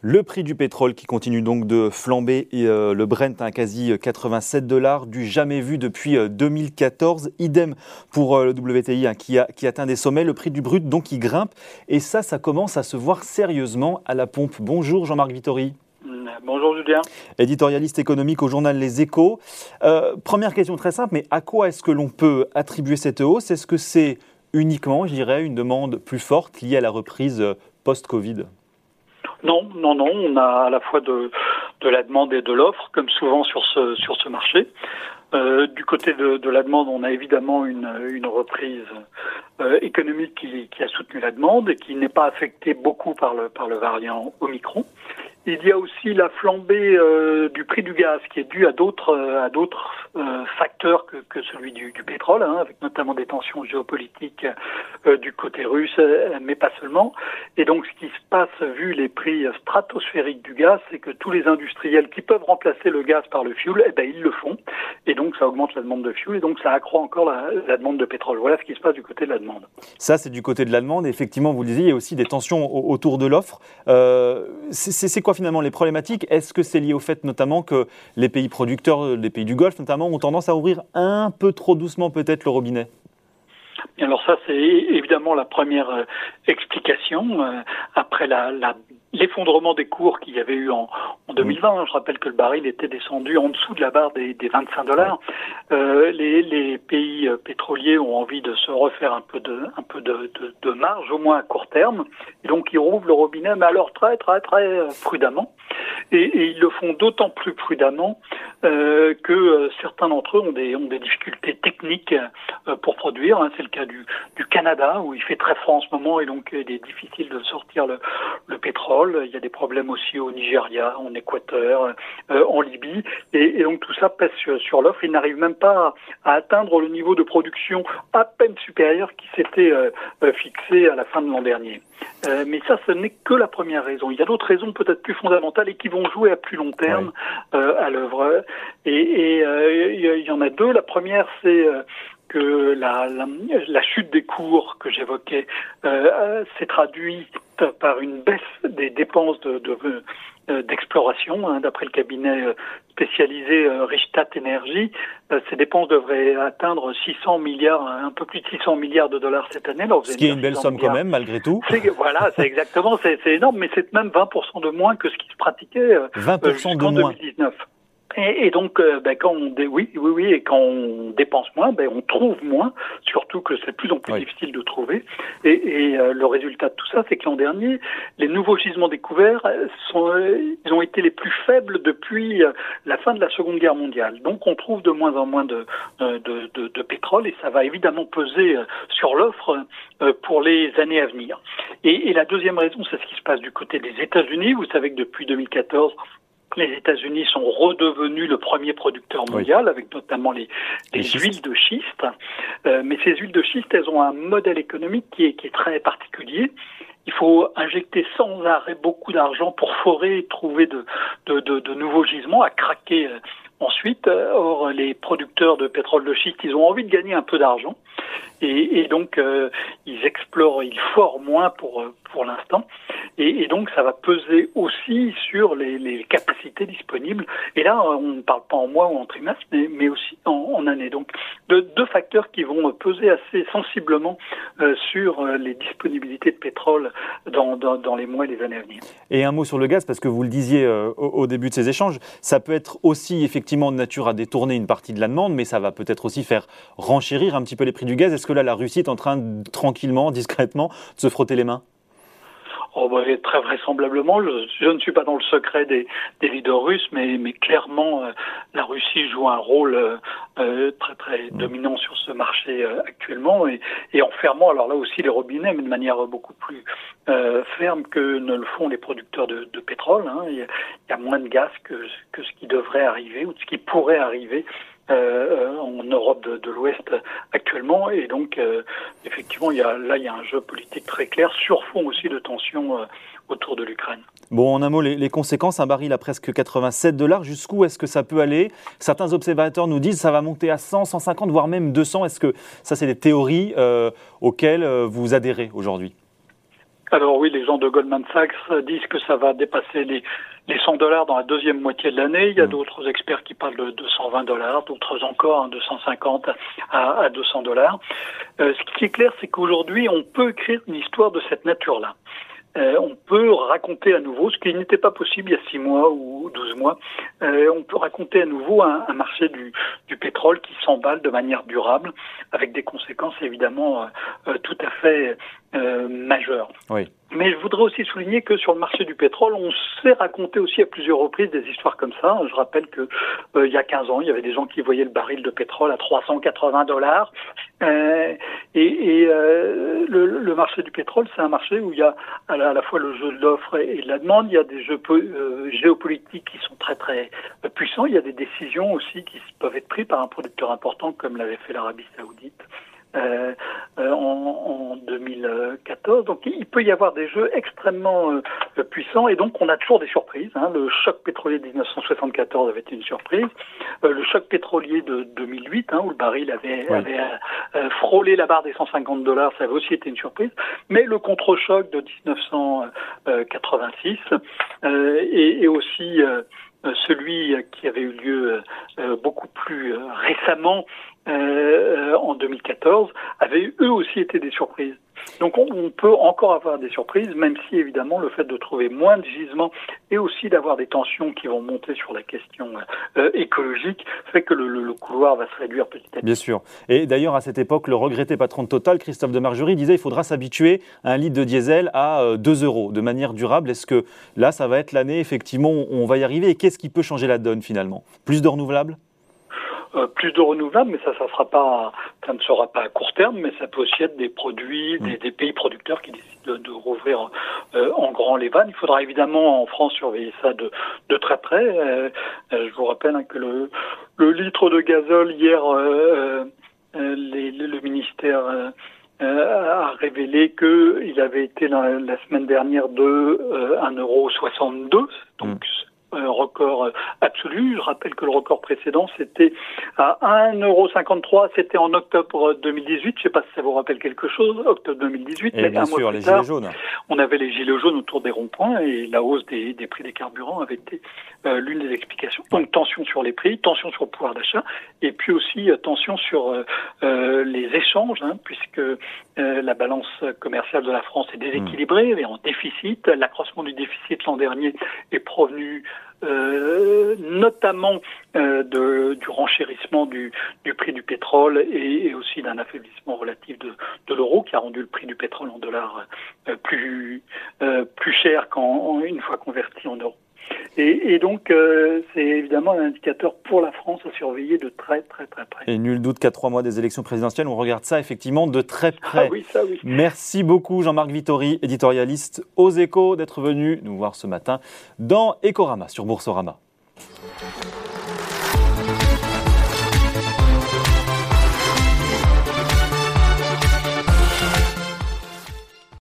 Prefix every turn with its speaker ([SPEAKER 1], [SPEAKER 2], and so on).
[SPEAKER 1] Le prix du pétrole qui continue donc de flamber et euh, le Brent à quasi 87 dollars, du jamais vu depuis 2014. Euh, Idem pour euh, le WTI hein, qui, a, qui atteint des sommets. Le prix du brut donc qui grimpe et ça, ça commence à se voir sérieusement à la pompe. Bonjour Jean-Marc Vittori.
[SPEAKER 2] Bonjour Julien.
[SPEAKER 1] Éditorialiste économique au journal Les Échos. première question très simple, mais à quoi est-ce que l'on peut attribuer cette hausse? Est-ce que c'est uniquement, je dirais, une demande plus forte liée à la reprise post-Covid?
[SPEAKER 2] Non, non, non. On a à la fois de, la demande et de l'offre, comme souvent sur ce, sur ce marché. Euh, du côté de, de, la demande, on a évidemment une, une reprise euh, économique qui, qui, a soutenu la demande et qui n'est pas affectée beaucoup par le, par le variant Omicron. Il y a aussi la flambée euh, du prix du gaz qui est due à d'autres euh, à d'autres euh, facteurs que, que, celui du, pétrole, hein, avec notamment des tensions géopolitiques du côté russe, mais pas seulement. Et donc, ce qui se passe, vu les prix stratosphériques du gaz, c'est que tous les industriels qui peuvent remplacer le gaz par le fuel, eh ben ils le font. Et donc, ça augmente la demande de fuel et donc ça accroît encore la, la demande de pétrole. Voilà ce qui se passe du côté de la demande.
[SPEAKER 1] Ça, c'est du côté de la demande. Effectivement, vous le disiez, il y a aussi des tensions autour de l'offre. c'est finalement les problématiques? Est-ce que c'est lié au fait notamment que les pays producteurs, les pays du Golfe notamment, ont tendance à ouvrir un peu trop doucement peut-être le robinet?
[SPEAKER 2] Alors ça, c'est évidemment la première euh, explication. Euh, après la, la l'effondrement des cours qu'il y avait eu en, en 2020. Hein, je rappelle que le baril était descendu en dessous de la barre des, des 25 dollars. Euh, les, les, pays euh, pétroliers ont envie de se refaire un peu de, un peu de, de, de marge, au moins à court terme. Et donc ils rouvrent le robinet, mais alors très très très euh, prudemment. Et, et ils le font d'autant plus prudemment euh, que euh, certains d'entre eux ont des, ont des difficultés techniques euh, pour produire. Hein. C'est le cas du, du Canada où il fait très froid en ce moment et donc il est difficile de sortir le, le pétrole. Il y a des problèmes aussi au Nigeria, en Équateur, euh, en Libye. Et, et, donc tout ça pèse sur, l'offre. Il n'arrive même pas à, atteindre le niveau de production à peine supérieur qui s'était euh, euh, fixé à la fin de l'an dernier. Euh, mais ça, ce n'est que la première raison. Il y a d'autres raisons peut-être plus fondamentales et qui vont jouer à plus long terme euh, à l'œuvre. Et, et il y en a deux. La première, c'est que la, la, la, chute des cours que j'évoquais euh, s'est traduite par une baisse des dépenses de, de euh, d'exploration, hein, d'après le cabinet euh, spécialisé euh, Richtat Energy, ces dépenses devraient atteindre 600 milliards, un peu plus de 600 milliards de dollars cette année.
[SPEAKER 1] Ce qui est une belle somme quand même, malgré tout.
[SPEAKER 2] Voilà, c'est exactement, c'est énorme, mais c'est même 20% de moins que ce qui se pratiquait 20% de moins. 2019. Et, donc, euh, ben, quand on dé... oui, oui, oui, et quand on dépense moins, ben, on trouve moins, surtout que c'est de plus en plus difficile de trouver. Et, et euh, le résultat de tout ça, c'est que l'an dernier, les nouveaux gisements découverts euh, sont, ils ont été les plus faibles depuis la fin de la Seconde Guerre mondiale. Donc, on trouve de moins en moins de, de, de, de pétrole, et ça va évidemment peser sur l'offre pour les années à venir. Et, et la deuxième raison, c'est ce qui se passe du côté des États-Unis. Vous savez que depuis 2014, les États-Unis sont redevenus le premier producteur mondial, avec notamment les, les, huiles de schiste. Euh, mais ces huiles de schiste, elles ont un modèle économique qui est, qui est très particulier. Il faut injecter sans arrêt beaucoup d'argent pour forer et trouver de, de, de, de nouveaux gisements à craquer euh, ensuite. Or, les producteurs de pétrole de schiste, ils ont envie de gagner un peu d'argent. Et, et, donc, euh, ils explorent, ils forent moins pour, pour l'instant. Et, donc, ça va peser aussi sur les, capacités disponibles. Et là, on ne parle pas en mois ou en trimestre, mais, aussi en, année. Donc, de, deux facteurs qui vont peser assez sensiblement euh, sur euh, les disponibilités de pétrole dans, les mois et les années à venir.
[SPEAKER 1] Et un mot sur le gaz, parce que vous le disiez euh, au, début de ces échanges, ça peut être aussi effectivement de nature à détourner une partie de la demande, mais ça va peut-être aussi faire renchérir un petit peu les prix du gaz. Est-ce que là, la Russie est en train, tranquillement, discrètement, de se frotter les mains?
[SPEAKER 2] Oh, bah, très vraisemblablement, je, je, ne suis pas dans le secret des, des leaders russes, mais, mais clairement, euh, la Russie joue un rôle euh, euh très très mmh. dominant sur ce marché euh, actuellement et, et, en fermant, alors là aussi les robinets, mais de manière beaucoup plus euh, ferme que ne le font les producteurs de, de pétrole. Hein. Il, y a, il, y a, moins de gaz que, que ce qui devrait arriver ou ce qui pourrait arriver en Europe de, de l'Ouest actuellement. Et donc, euh, effectivement, il y a, là, il y a un jeu politique très clair, sur fond aussi de tensions euh, autour de l'Ukraine.
[SPEAKER 1] Bon, en un mot, les, les, conséquences, un baril à presque 87 dollars, jusqu'où est-ce que ça peut aller? Certains observateurs nous disent que ça va monter à 100, 150, voire même 200. Est-ce que ça, c'est des théories euh, auxquelles vous adhérez aujourd'hui?
[SPEAKER 2] Alors oui, les gens de Goldman Sachs disent que ça va dépasser les, les 100 dollars dans la deuxième moitié de l'année. Il y a mm. d'autres experts qui parlent de 220 dollars, d'autres encore hein, de 150 à, à 200 dollars. Euh, ce qui est clair, c'est qu'aujourd'hui, on peut écrire une histoire de cette nature-là. Euh, on peut raconter à nouveau, ce qui n'était pas possible il y a 6 mois ou 12 mois, euh, on peut raconter à nouveau un, un marché du, du, pétrole qui s'emballe de manière durable, avec des conséquences évidemment euh, tout à fait majeures.
[SPEAKER 1] Oui.
[SPEAKER 2] Mais je voudrais aussi souligner que sur le marché du pétrole, on s'est raconté aussi à plusieurs reprises des histoires comme ça. Je rappelle que euh, il y a 15 ans, il y avait des gens qui voyaient le baril de pétrole à 380 dollars. Euh, et, et euh, le, le, marché du pétrole, c'est un marché où il y a à la, à la fois le jeu de l'offre et, de la demande. Il y a des jeux euh, géopolitiques qui sont très très puissants. Il y a des décisions aussi qui peuvent être prises par un producteur important comme l'avait fait l'Arabie Saoudite. Euh, euh, en, en, 2014. Donc il peut y avoir des jeux extrêmement euh, puissants et donc on a toujours des surprises. Hein. Le choc pétrolier de 1974 avait été une surprise. le choc pétrolier de 2008, hein, où le baril avait, avait frôlé la barre des 150 dollars, ça avait aussi été une surprise. Mais le contre-choc de 1986 et, et, aussi celui qui avait eu lieu beaucoup plus récemment euh, en 2014 avaient eux aussi été des surprises. Donc on, peut encore avoir des surprises, même si évidemment le fait de trouver moins de gisements et aussi d'avoir des tensions qui vont monter sur la question euh, écologique fait que le, couloir va se réduire petit à petit.
[SPEAKER 1] Bien sûr. Et d'ailleurs à cette époque, le regretté patron de Total, Christophe de Margerie, disait il faudra s'habituer à un litre de diesel à 2 euh, euros de manière durable. Est-ce que là, ça va être l'année effectivement on va y arriver? Et qu'est-ce qui peut changer la donne finalement? Plus de renouvelables?
[SPEAKER 2] Euh, plus de renouvelables, mais ça, ça sera pas, ça ne sera pas à court terme, mais ça peut aussi être des produits, des, mm. des pays producteurs qui décident de, de rouvrir euh, en grand les vannes. Il faudra évidemment en France surveiller ça de, de très près. Euh, je vous rappelle hein, que le, le litre de gazole hier, les, le ministère a révélé qu'il avait été la, la, semaine dernière de 1,62€, donc mm un record absolu. Je rappelle que le record précédent, c'était à 1,53€, c'était en octobre 2018. Je ne sais pas si ça vous rappelle quelque chose, octobre 2018.
[SPEAKER 1] Et bien sûr, les gilets jaunes.
[SPEAKER 2] On avait les gilets jaunes autour des ronds-points et la hausse des, des, prix des carburants avait été euh, l'une des explications. Donc tension sur les prix, tension sur le pouvoir d'achat et puis aussi euh, tension sur euh, les échanges, hein, puisque la balance commerciale de la France est déséquilibrée, elle est en déficit. L'accroissement du déficit l'an dernier est provenu euh, notamment euh, du renchérissement du, du, prix du pétrole et, aussi d'un affaiblissement relatif de, de l'euro qui a rendu le prix du pétrole en dollars euh, plus, euh, plus cher qu'en une fois converti en euros. Et, donc, euh, c'est évidemment un indicateur pour la France à surveiller de très, très, très près.
[SPEAKER 1] Et nul doute qu'à trois mois des élections présidentielles, on regarde ça effectivement de très près.
[SPEAKER 2] Ah oui, ça oui.
[SPEAKER 1] Merci beaucoup, Jean-Marc Vittori, éditorialiste aux Échos, d'être venu nous voir ce matin dans Ecorama sur Boursorama.